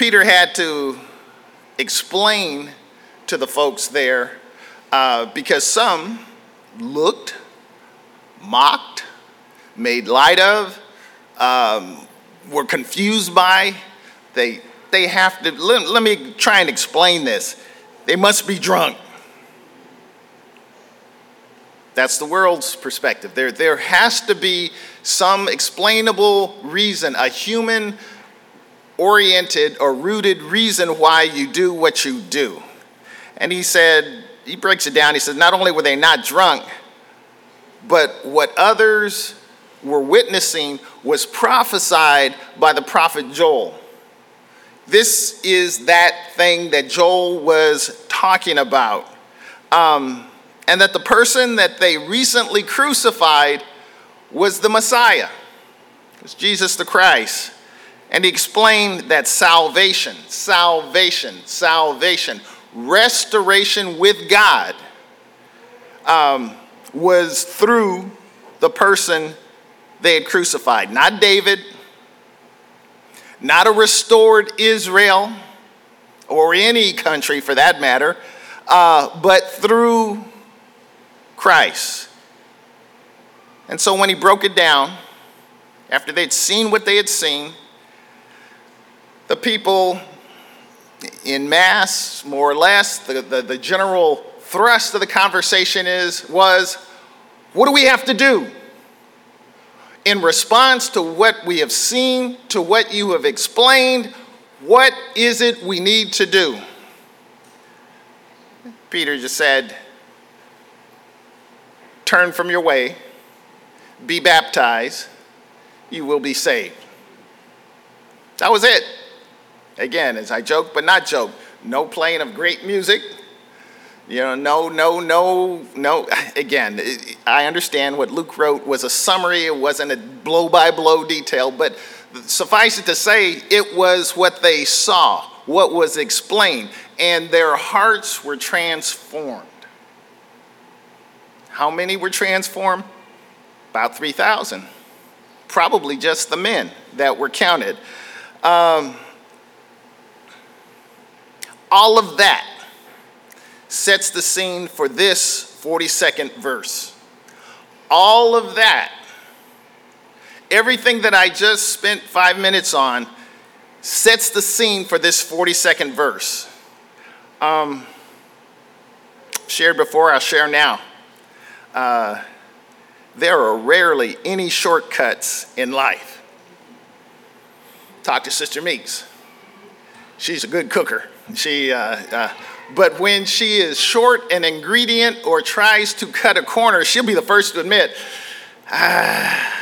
Peter had to explain to the folks there uh, because some looked, mocked, made light of, um, were confused by. They, they have to, let, let me try and explain this. They must be drunk. That's the world's perspective. There, there has to be some explainable reason, a human oriented or rooted reason why you do what you do. And he said, he breaks it down. He says, not only were they not drunk, but what others were witnessing was prophesied by the prophet Joel. This is that thing that Joel was talking about. Um, and that the person that they recently crucified was the Messiah, it was Jesus the Christ. And he explained that salvation, salvation, salvation, restoration with God um, was through the person they had crucified. Not David, not a restored Israel, or any country for that matter, uh, but through Christ. And so when he broke it down, after they'd seen what they had seen, the people in mass, more or less, the, the, the general thrust of the conversation is was what do we have to do? In response to what we have seen, to what you have explained, what is it we need to do? Peter just said, Turn from your way, be baptized, you will be saved. That was it. Again, as I joke, but not joke, no playing of great music. You know, no, no, no, no. Again, I understand what Luke wrote was a summary, it wasn't a blow by blow detail, but suffice it to say, it was what they saw, what was explained, and their hearts were transformed. How many were transformed? About 3,000. Probably just the men that were counted. Um, all of that sets the scene for this 42nd verse. All of that, everything that I just spent five minutes on, sets the scene for this 42nd verse. Um, shared before, I'll share now. Uh, there are rarely any shortcuts in life. Talk to Sister Meeks. She's a good cooker. She, uh, uh, but when she is short an ingredient or tries to cut a corner, she'll be the first to admit, ah,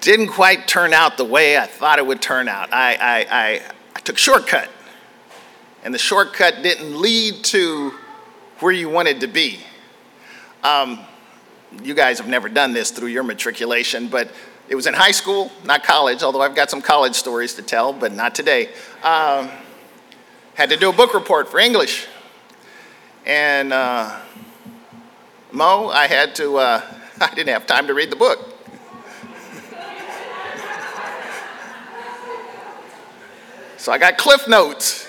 didn't quite turn out the way I thought it would turn out. I, I, I, I took shortcut, and the shortcut didn't lead to where you wanted to be. Um, you guys have never done this through your matriculation, but it was in high school, not college, although I've got some college stories to tell, but not today. Um, had to do a book report for English. And uh, Mo, I had to, uh, I didn't have time to read the book. so I got Cliff Notes,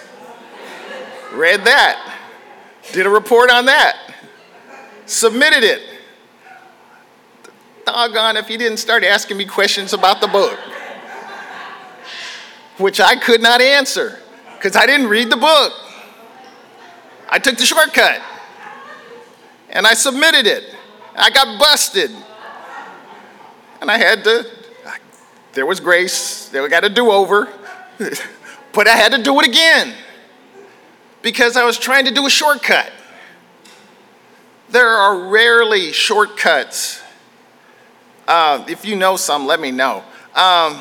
read that did a report on that, submitted it. Doggone if he didn't start asking me questions about the book, which I could not answer because I didn't read the book. I took the shortcut and I submitted it. I got busted. And I had to, there was grace, there we got a do over, but I had to do it again because I was trying to do a shortcut. There are rarely shortcuts. Uh, if you know some, let me know. Um,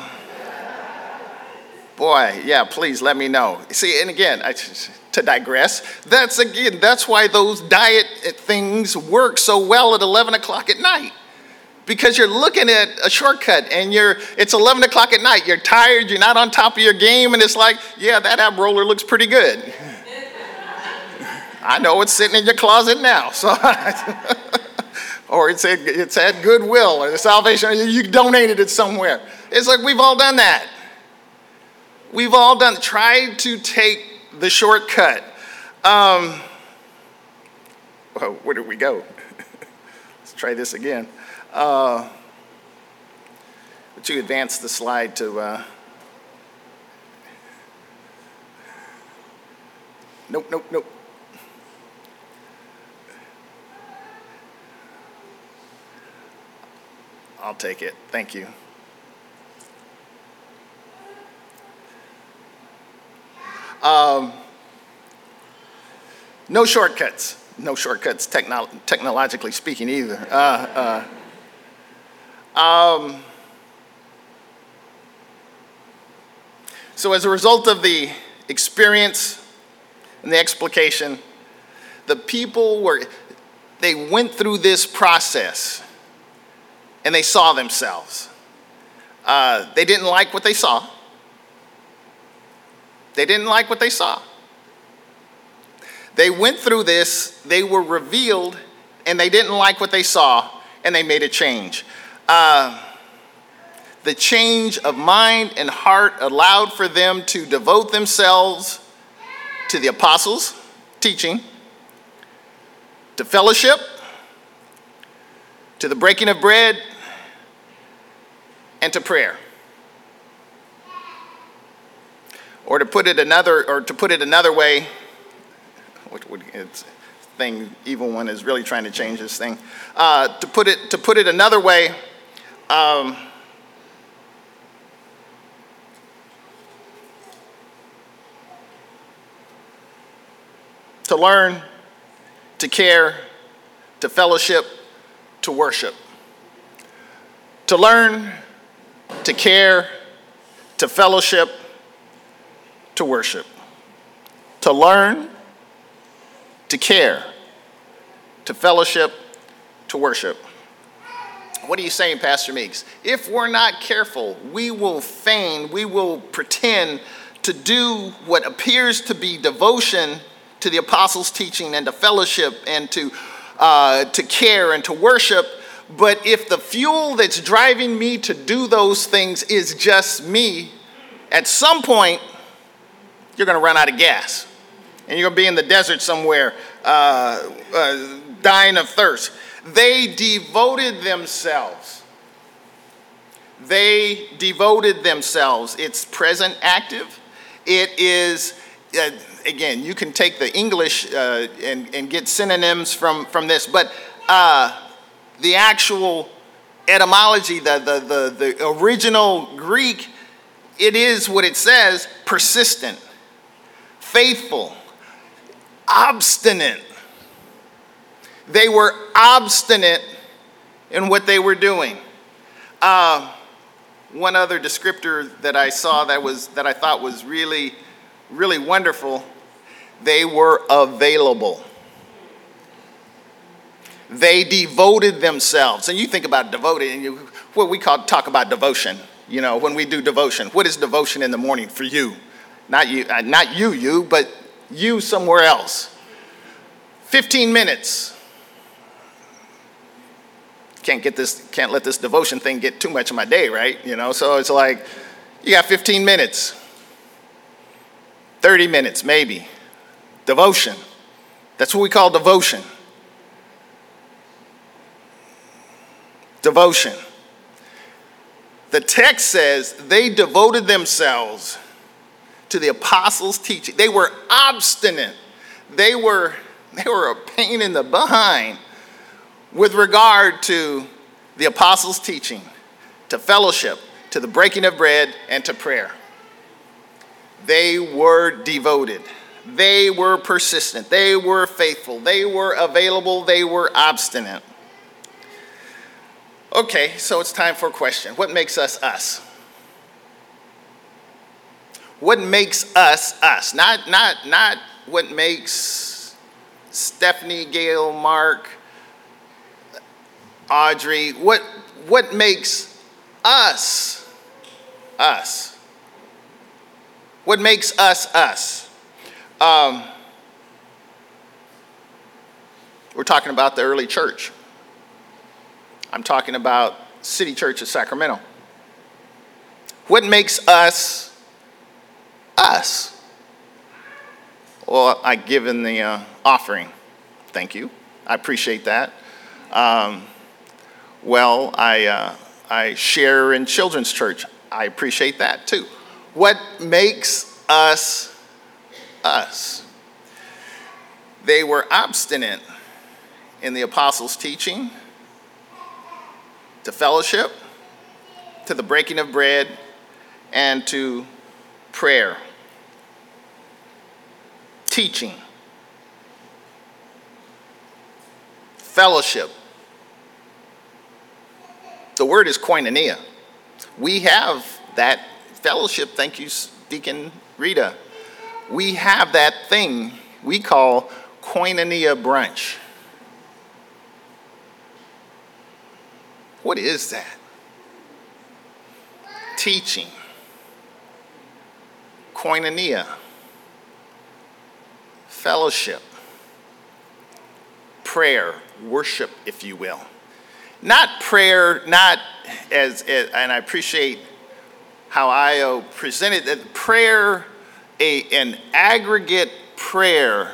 boy, yeah, please let me know. See, and again, I, to digress, that's again, that's why those diet things work so well at 11 o'clock at night. Because you're looking at a shortcut and you're, it's 11 o'clock at night, you're tired, you're not on top of your game, and it's like, yeah, that ab roller looks pretty good. I know it's sitting in your closet now. So, or it's at, it's at Goodwill or the Salvation, you donated it somewhere. It's like we've all done that. We've all done, tried to take the shortcut. Um, well, where did we go? Let's try this again. Uh, would you advance the slide to? Uh, nope, nope, nope. I'll take it. Thank you. Um, no shortcuts. No shortcuts, technolo- technologically speaking, either. Uh, uh, um, so, as a result of the experience and the explication, the people were, they went through this process and they saw themselves. Uh, they didn't like what they saw. They didn't like what they saw. They went through this, they were revealed, and they didn't like what they saw, and they made a change. Uh, the change of mind and heart allowed for them to devote themselves to the apostles' teaching, to fellowship, to the breaking of bread, and to prayer. Or to put it another, or to put it another way, it's thing, evil one is really trying to change this thing. Uh, to put it, to put it another way, um, to learn, to care, to fellowship, to worship. To learn, to care, to fellowship, to worship. To learn, to care, to fellowship, to worship. What are you saying, Pastor Meeks? If we're not careful, we will feign, we will pretend to do what appears to be devotion to the apostles' teaching and to fellowship and to, uh, to care and to worship. But if the fuel that's driving me to do those things is just me, at some point, you're going to run out of gas. And you're going to be in the desert somewhere uh, uh, dying of thirst. They devoted themselves. They devoted themselves. It's present active. It is, uh, again, you can take the English uh, and, and get synonyms from, from this, but uh, the actual etymology, the, the, the, the original Greek, it is what it says persistent, faithful, obstinate. They were obstinate in what they were doing. Uh, one other descriptor that I saw that was that I thought was really, really wonderful. They were available. They devoted themselves. And you think about devoted, and you, what we call talk about devotion. You know, when we do devotion, what is devotion in the morning for you? Not you, uh, not you, you, but you somewhere else. 15 minutes. Can't get this, can't let this devotion thing get too much of my day, right? You know, so it's like, you got 15 minutes, 30 minutes maybe. Devotion. That's what we call devotion. Devotion. The text says they devoted themselves to the apostles' teaching. They were obstinate. They were, they were a pain in the behind with regard to the apostles' teaching, to fellowship, to the breaking of bread, and to prayer. They were devoted. They were persistent. They were faithful. They were available. They were obstinate. Okay, so it's time for a question. What makes us us? what makes us us not not not what makes stephanie gail mark audrey what what makes us us what makes us us um, we're talking about the early church i'm talking about city church of sacramento what makes us us. Well, I give in the uh, offering. Thank you. I appreciate that. Um, well, I, uh, I share in children's church. I appreciate that too. What makes us us? They were obstinate in the apostles' teaching, to fellowship, to the breaking of bread, and to prayer. Teaching, fellowship. The word is koinonia. We have that fellowship. Thank you, Deacon Rita. We have that thing we call koinonia brunch. What is that? Teaching, koinonia, fellowship, prayer, worship, if you will. Not prayer, not as, as and I appreciate how Io presented that prayer, a, an aggregate prayer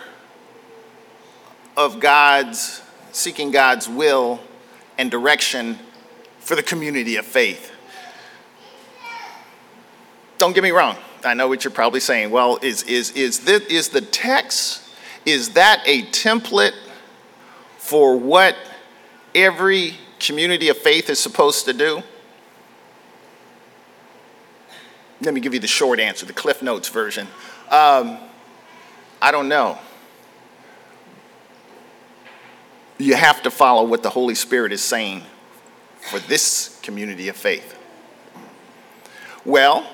of God's, seeking God's will and direction for the community of faith. Don't get me wrong. I know what you're probably saying. Well, is, is, is, this, is the text, is that a template for what every community of faith is supposed to do? Let me give you the short answer, the Cliff Notes version. Um, I don't know. You have to follow what the Holy Spirit is saying for this community of faith. Well,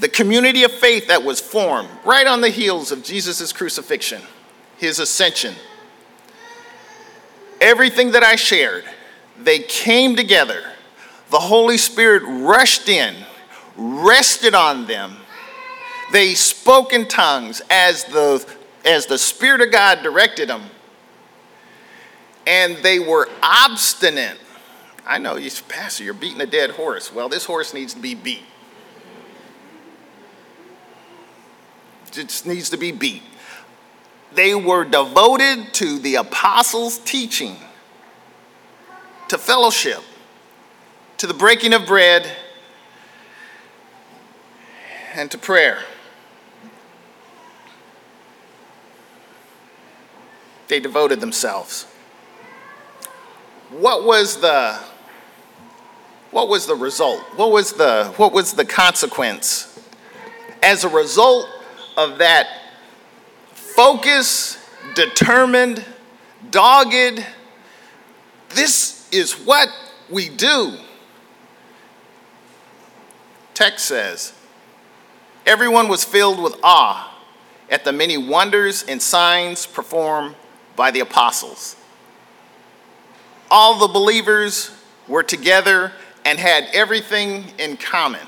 the community of faith that was formed right on the heels of Jesus' crucifixion, his ascension, everything that I shared, they came together. The Holy Spirit rushed in, rested on them. They spoke in tongues as the, as the Spirit of God directed them. And they were obstinate I know you, Pastor, you're beating a dead horse. Well, this horse needs to be beat. It just needs to be beat. They were devoted to the apostles' teaching, to fellowship, to the breaking of bread, and to prayer. They devoted themselves. What was the what was the result? What was the, what was the consequence? As a result of that focus, determined, dogged, this is what we do. Text says, everyone was filled with awe at the many wonders and signs performed by the apostles. All the believers were together and had everything in common.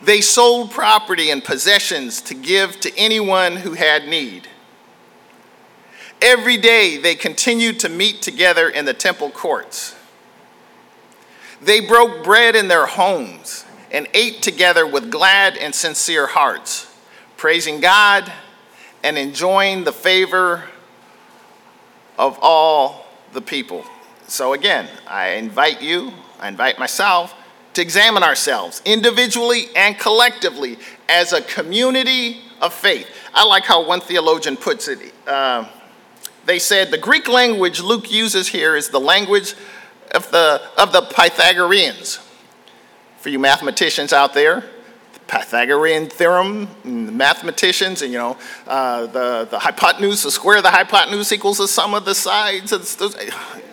They sold property and possessions to give to anyone who had need. Every day they continued to meet together in the temple courts. They broke bread in their homes and ate together with glad and sincere hearts, praising God and enjoying the favor of all the people. So, again, I invite you I invite myself to examine ourselves individually and collectively as a community of faith. I like how one theologian puts it. Uh, they said the Greek language Luke uses here is the language of the, of the Pythagoreans. For you mathematicians out there, the Pythagorean theorem, the mathematicians, and you know, uh, the, the hypotenuse, the square of the hypotenuse equals the sum of the sides.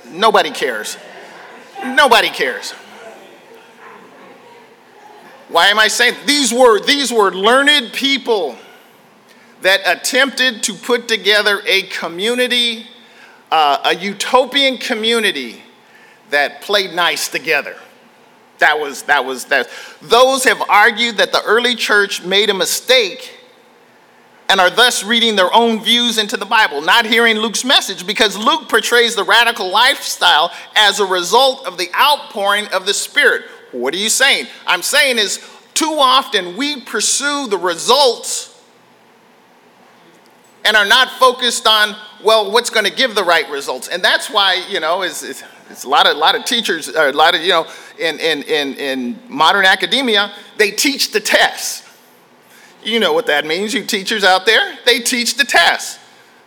Nobody cares. Nobody cares. Why am I saying these were these were learned people that attempted to put together a community, uh, a utopian community that played nice together. That was that was that. Those have argued that the early church made a mistake and are thus reading their own views into the Bible, not hearing Luke's message because Luke portrays the radical lifestyle as a result of the outpouring of the Spirit. What are you saying? I'm saying is Too often we pursue the results and are not focused on, well, what's going to give the right results. And that's why, you know, it's, it's, it's a lot of, a lot of teachers, or a lot of, you know, in, in, in, in modern academia, they teach the test. You know what that means, you teachers out there, they teach the test.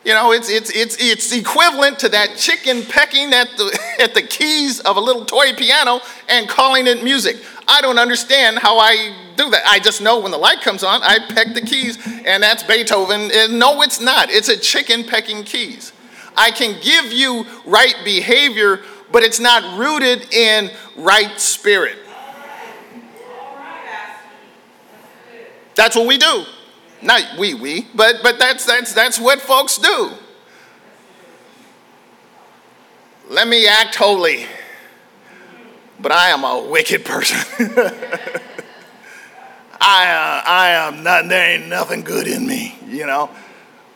You know, it's, it's, it's, it's equivalent to that chicken pecking at the, at the keys of a little toy piano and calling it music. I don't understand how I do that. I just know when the light comes on, I peck the keys, and that's Beethoven. And no, it's not. It's a chicken pecking keys. I can give you right behavior, but it's not rooted in right spirit. That's what we do. Not we, we, but, but that's, that's, that's what folks do. Let me act holy, but I am a wicked person. I, uh, I am not, there ain't nothing good in me, you know.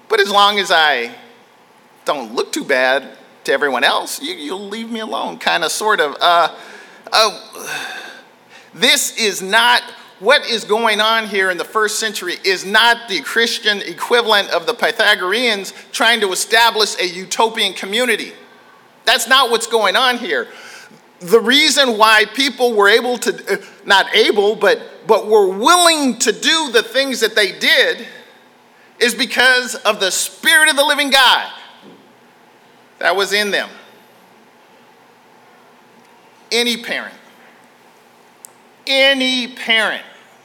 But as long as I don't look too bad to everyone else, you, you'll leave me alone, kind of, sort of. Uh, uh, this is not what is going on here in the first century is not the Christian equivalent of the Pythagoreans trying to establish a utopian community. That's not what's going on here. The reason why people were able to, uh, not able, but, but were willing to do the things that they did is because of the Spirit of the living God that was in them. Any parent, any parent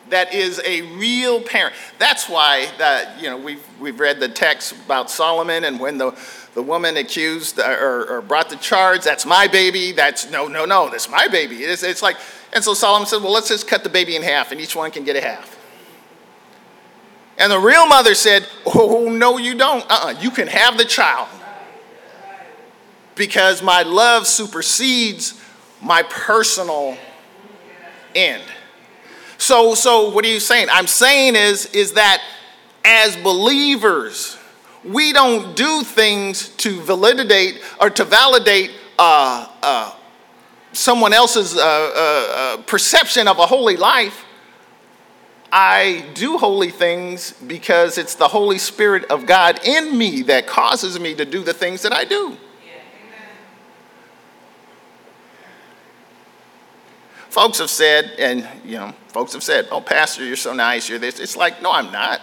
that is a real parent. That's why that you know we've we've read the text about Solomon and when the the woman accused uh, or, or brought the charge, that's my baby. That's no no no, that's my baby. It's, it's like and so Solomon said, well let's just cut the baby in half and each one can get a half. And the real mother said, oh no you don't. Uh-uh, you can have the child because my love supersedes my personal end. So, so what are you saying? I'm saying is, is that as believers, we don't do things to validate or to validate uh, uh, someone else's uh, uh, uh perception of a holy life. I do holy things because it's the Holy Spirit of God in me that causes me to do the things that I do. folks have said, and you know, folks have said, "Oh, pastor, you're so nice. You're this." It's like, no, I'm not.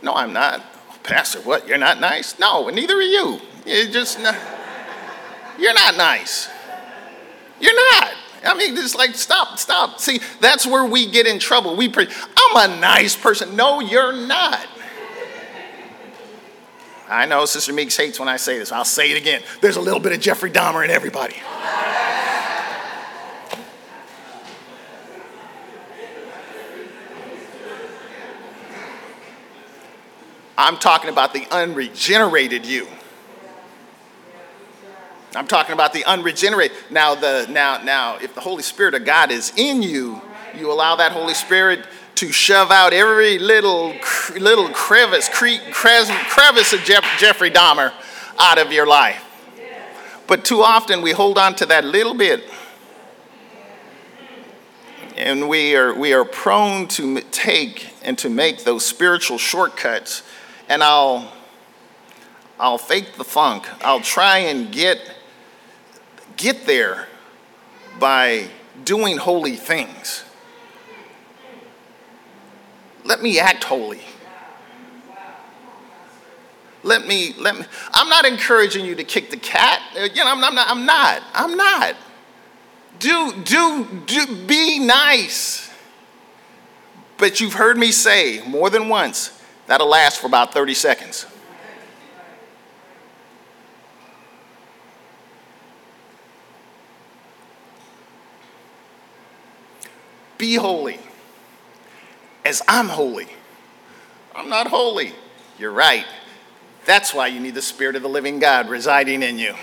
No, I'm not. Oh, pastor, what? You're not nice? No, neither are you. You're just, not, you're not nice. You're not. I mean, it's like, stop, stop. See, that's where we get in trouble. We, pre- I'm a nice person. No, you're not. I know Sister Meeks hates when I say this. I'll say it again. There's a little bit of Jeffrey Dahmer in everybody. I'm talking about the unregenerated you. I'm talking about the unregenerate. Now, the now now, if the Holy Spirit of God is in you, you allow that Holy Spirit to shove out every little little crevice, cre- crevice of Jeff, Jeffrey Dahmer out of your life. But too often we hold on to that little bit, and we are we are prone to take and to make those spiritual shortcuts and I'll I'll fake the funk. I'll try and get get there by doing holy things. Let me act holy. Let me let me I'm not encouraging you to kick the cat. Know, I'm, I'm not I'm not. I'm not. Do do do be nice. But you've heard me say more than once, That'll last for about 30 seconds. Be holy as I'm holy. I'm not holy. You're right. That's why you need the Spirit of the living God residing in you.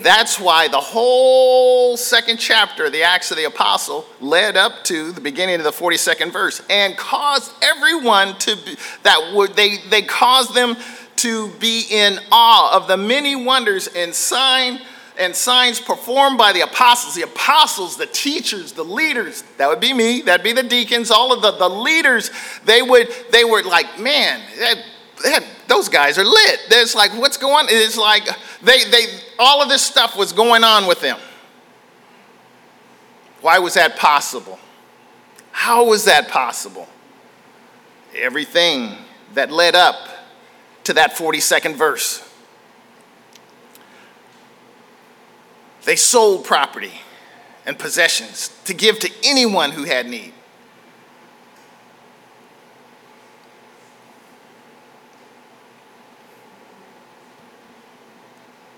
That's why the whole second chapter of the Acts of the Apostle led up to the beginning of the 42nd verse and caused everyone to be, that would, they, they caused them to be in awe of the many wonders and sign and signs performed by the apostles, the apostles, the teachers, the leaders, that would be me, that'd be the deacons, all of the, the leaders, they would, they were like, man, that, that, those guys are lit. There's like, what's going on? It's like they, they, all of this stuff was going on with them. Why was that possible? How was that possible? Everything that led up to that 42nd verse. They sold property and possessions to give to anyone who had need.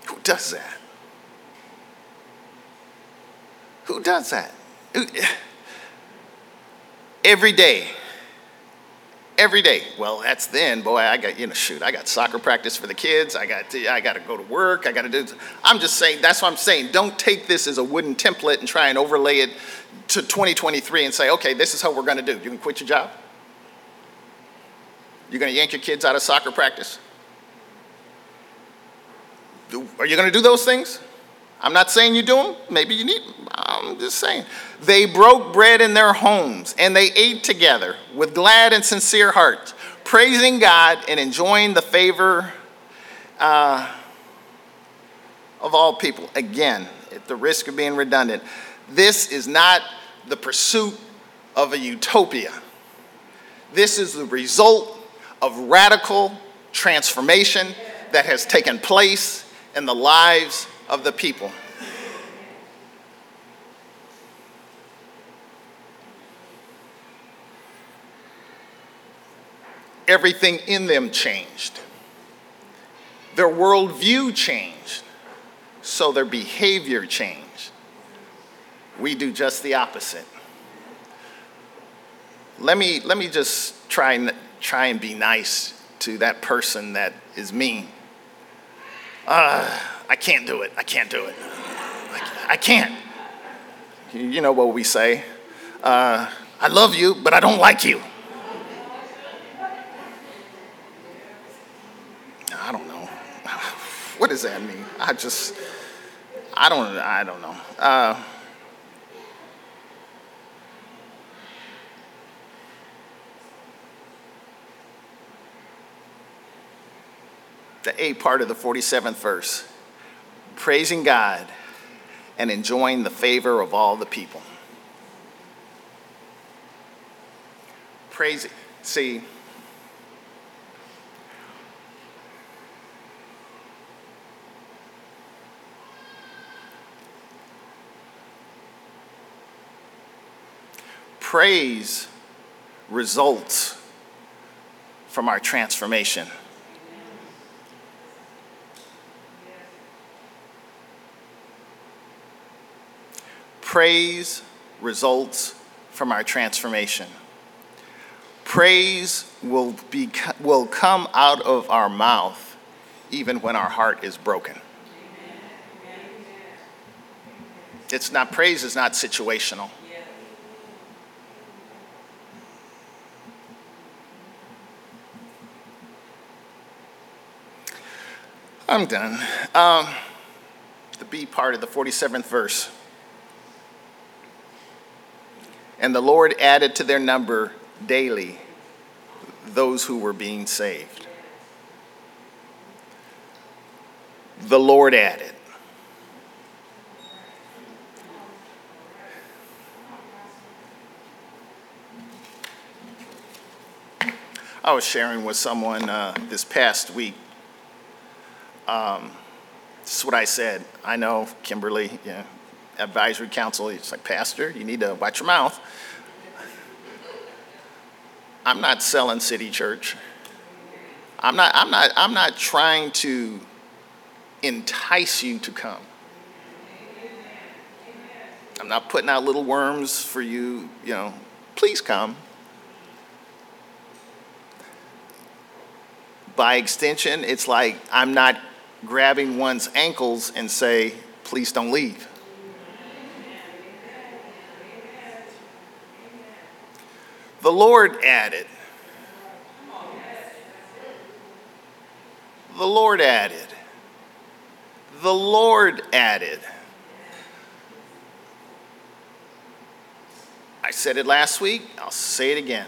Who does that? Who does that? Every day every day. Well, that's then, boy, I got, you know, shoot, I got soccer practice for the kids. I got to, I got to go to work. I got to do, I'm just saying, that's what I'm saying. Don't take this as a wooden template and try and overlay it to 2023 and say, okay, this is how we're going to do. You can quit your job. You're going to yank your kids out of soccer practice. Are you going to do those things? I'm not saying you do them. Maybe you need, them. I'm just saying. They broke bread in their homes and they ate together with glad and sincere hearts, praising God and enjoying the favor uh, of all people. Again, at the risk of being redundant, this is not the pursuit of a utopia. This is the result of radical transformation that has taken place in the lives of the people. Everything in them changed. Their worldview changed, so their behavior changed. We do just the opposite. Let me, let me just try and, try and be nice to that person that is mean. Uh, I can't do it. I can't do it. I can't. You know what we say? Uh, I love you, but I don't like you. I don't know. What does that mean? I just, I don't, I don't know. Uh, the A part of the 47th verse praising God and enjoying the favor of all the people. Praise, see, praise results from our transformation. Praise results from our transformation. Praise will, be, will come out of our mouth even when our heart is broken. It's not, praise is not situational. I'm done. Um, the B part of the 47th verse. And the Lord added to their number daily those who were being saved. The Lord added. I was sharing with someone uh, this past week. Um, this is what I said. I know, Kimberly, yeah, advisory council, it's like, Pastor, you need to watch your mouth. I'm not selling City Church. I'm not, I'm not, I'm not trying to entice you to come. I'm not putting out little worms for you, you know, please come. By extension, it's like I'm not grabbing one's ankles and say, please don't leave. The Lord added. The Lord added. the Lord added. I said it last week, I'll say it again.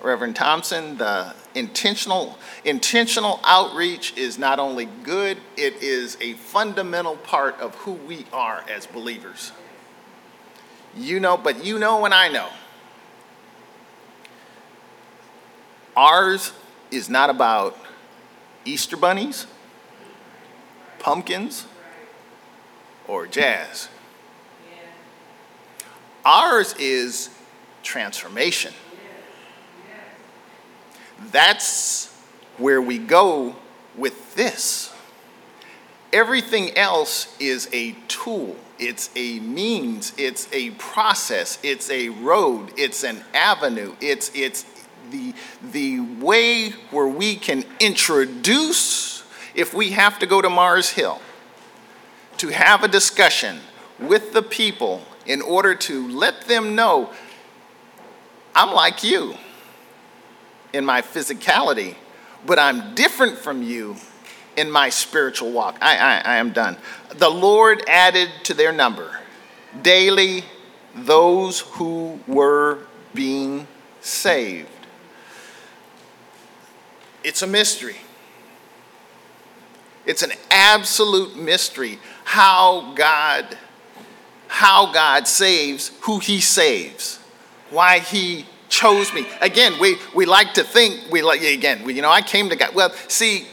Reverend Thompson, the intentional, intentional outreach is not only good, it is a fundamental part of who we are as believers. You know, but you know and I know. Ours is not about Easter bunnies, pumpkins, or jazz. Ours is transformation. That's where we go with this. Everything else is a tool, it's a means, it's a process, it's a road, it's an avenue, it's, it's the, the way where we can introduce, if we have to go to Mars Hill, to have a discussion with the people in order to let them know I'm like you in my physicality, but I'm different from you in my spiritual walk. I, I, I am done. The Lord added to their number daily those who were being saved. It's a mystery. It's an absolute mystery how God how God saves who he saves. Why he chose me. Again, we, we like to think, we like, again, we, you know, I came to God. Well, see,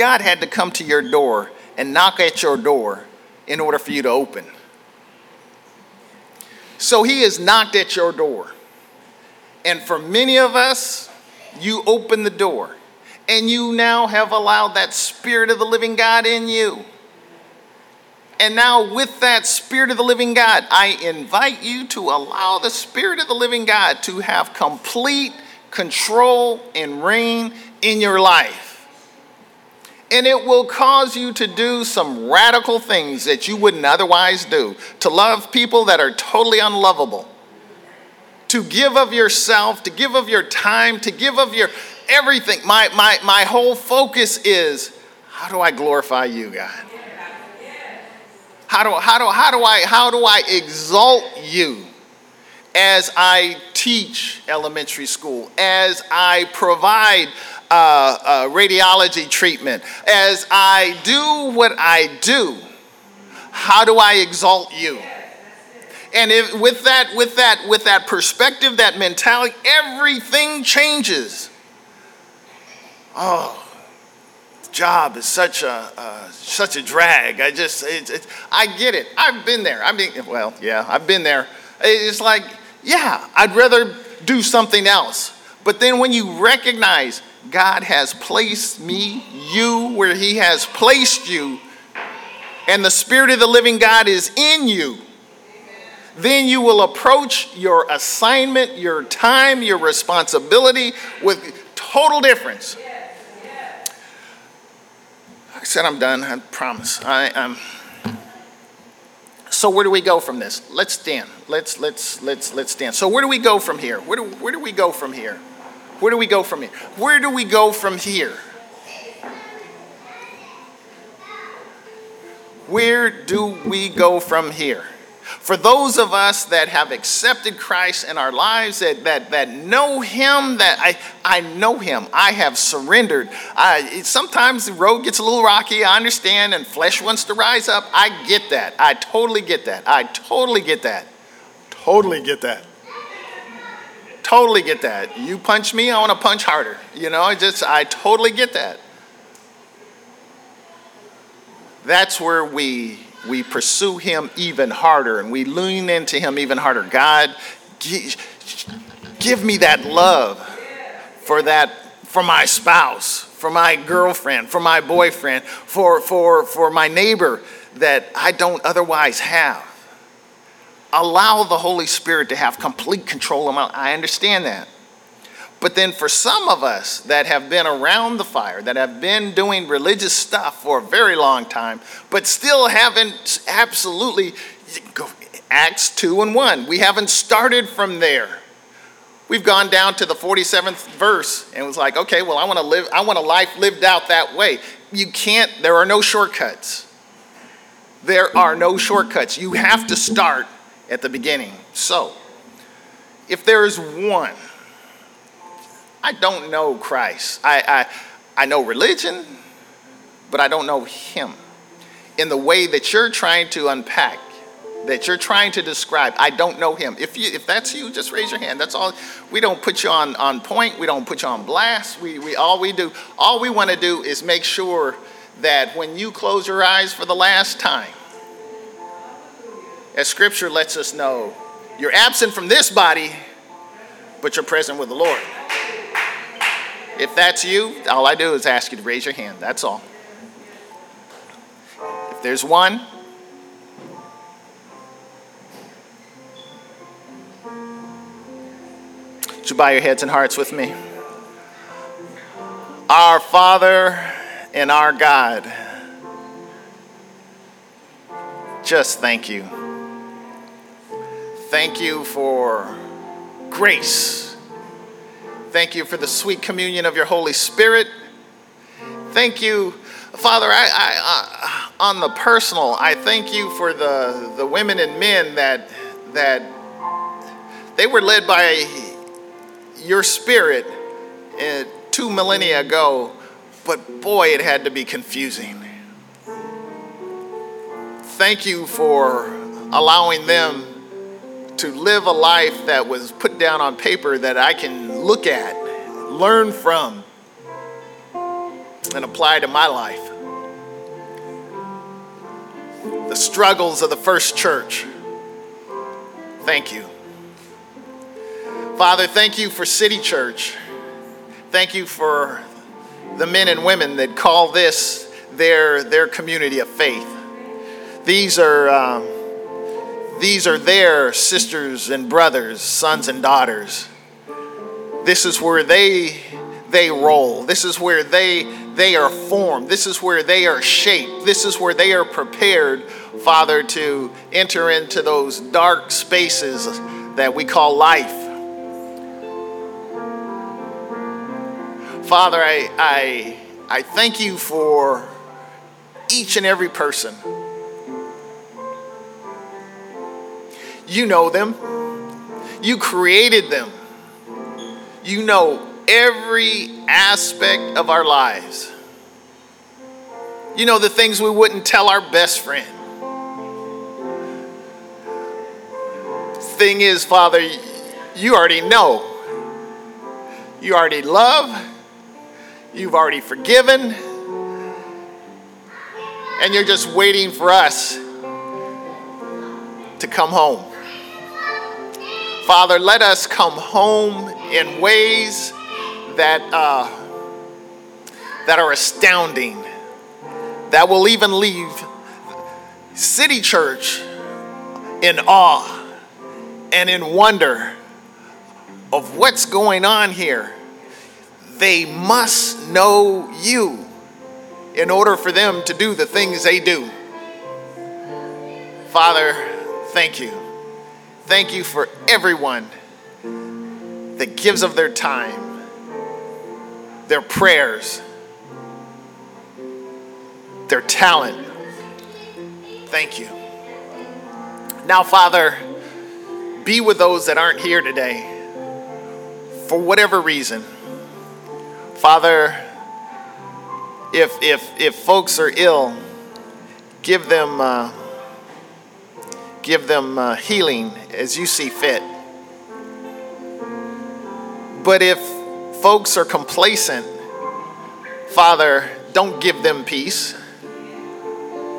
God had to come to your door and knock at your door in order for you to open. So he has knocked at your door. And for many of us, you open the door and you now have allowed that Spirit of the living God in you. And now, with that Spirit of the living God, I invite you to allow the Spirit of the living God to have complete control and reign in your life. And it will cause you to do some radical things that you wouldn't otherwise do, to love people that are totally unlovable, to give of yourself, to give of your time, to give of your everything. My, my, my whole focus is how do I glorify you, God? How do, how do, how do, I, how do I exalt you as I teach elementary school, as I provide uh, uh, radiology treatment, as I do what I do? How do I exalt you? And if, with that, with that, with that perspective, that mentality, everything changes. Oh, job is such a uh, such a drag. I just I get it. I've been there. I mean, well, yeah, I've been there. It's like, yeah, I'd rather do something else. But then when you recognize God has placed me, you, where He has placed you, and the Spirit of the living God is in you, then you will approach your assignment, your time, your responsibility with total difference. I said I'm done. I promise. I am. Um, so where do we go from this? Let's stand. Let's let's let's let's stand. So where do we go from here? Where do where do we go from here? Where do we go from here? Where do we go from here? Where do we go from here? For those of us that have accepted Christ in our lives, that, that, that know Him, that I, I know Him, I have surrendered. I, sometimes the road gets a little rocky, I understand, and flesh wants to rise up. I get that. I totally get that. I totally get that. Totally get that. Totally get that. You punch me, I want to punch harder. You know, I just, I totally get that. That's where we we pursue him even harder and we lean into him even harder. God, give me that love for that for my spouse, for my girlfriend, for my boyfriend, for for for my neighbor that I don't otherwise have. Allow the Holy Spirit to have complete control of my life. I understand that. But then for some of us that have been around the fire, that have been doing religious stuff for a very long time, but still haven't absolutely, Acts 2 and 1, we haven't started from there. We've gone down to the 47th verse and was like, okay, well, I want to live, I want a life lived out that way. you can't, there are no shortcuts. There are no shortcuts. You have to start at the beginning. So, if there is one, I don't know Christ. I, I, I know religion, but I don't know Him in the way that you're trying to unpack, that you're trying to describe. I don't know Him. If, you, if that's you, just raise your hand. That's all. We don't put you on, on point, we don't put you on blast. We, we, all we do, all we want to do is make sure that when you close your eyes for the last time, as Scripture lets us know, you're absent from this body, but you're present with the Lord. If that's you, all I do is ask you to raise your hand. That's all. If there's one, you bow your heads and hearts with me? Our Father and our God, just thank you. Thank you for grace. Thank you for the sweet communion of your Holy Spirit. Thank you, Father, I, I, uh, on the personal, I thank you for the, the women and men that, that they were led by your spirit uh, two millennia ago, but boy, it had to be confusing. Thank you for allowing them to live a life that was put down on paper that I can look at, learn from, and apply to my life. The struggles of the first church. Thank you. Father, thank you for City Church. Thank you for the men and women that call this their, their community of faith. These are. Um, these are their sisters and brothers, sons and daughters. This is where they they roll. This is where they they are formed. This is where they are shaped. This is where they are prepared, Father, to enter into those dark spaces that we call life. Father, I I I thank you for each and every person You know them. You created them. You know every aspect of our lives. You know the things we wouldn't tell our best friend. Thing is, Father, you already know. You already love. You've already forgiven. And you're just waiting for us to come home. Father, let us come home in ways that, uh, that are astounding, that will even leave City Church in awe and in wonder of what's going on here. They must know you in order for them to do the things they do. Father, thank you. Thank you for everyone that gives of their time, their prayers, their talent. Thank you. Now, Father, be with those that aren't here today for whatever reason. Father, if, if, if folks are ill, give them. Uh, give them uh, healing as you see fit. But if folks are complacent, Father, don't give them peace.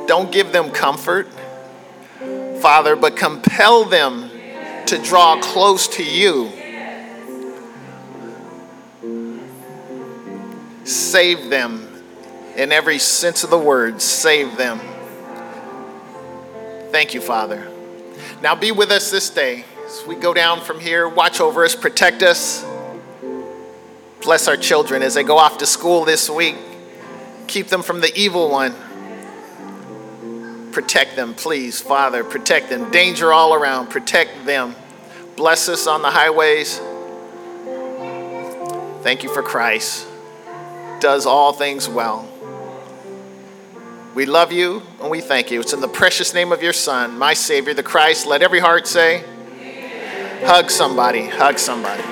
Don't give them comfort, Father, but compel them to draw close to you. Save them in every sense of the word, save them. Thank you, Father. Now be with us this day as we go down from here. Watch over us, protect us. Bless our children as they go off to school this week. Keep them from the evil one. Protect them, please, Father. Protect them. Danger all around. Protect them. Bless us on the highways. Thank you for Christ. Does all things well. We love you and we thank you. It's in the precious name of your Son, my Savior, the Christ. Let every heart say, Hug somebody, hug somebody.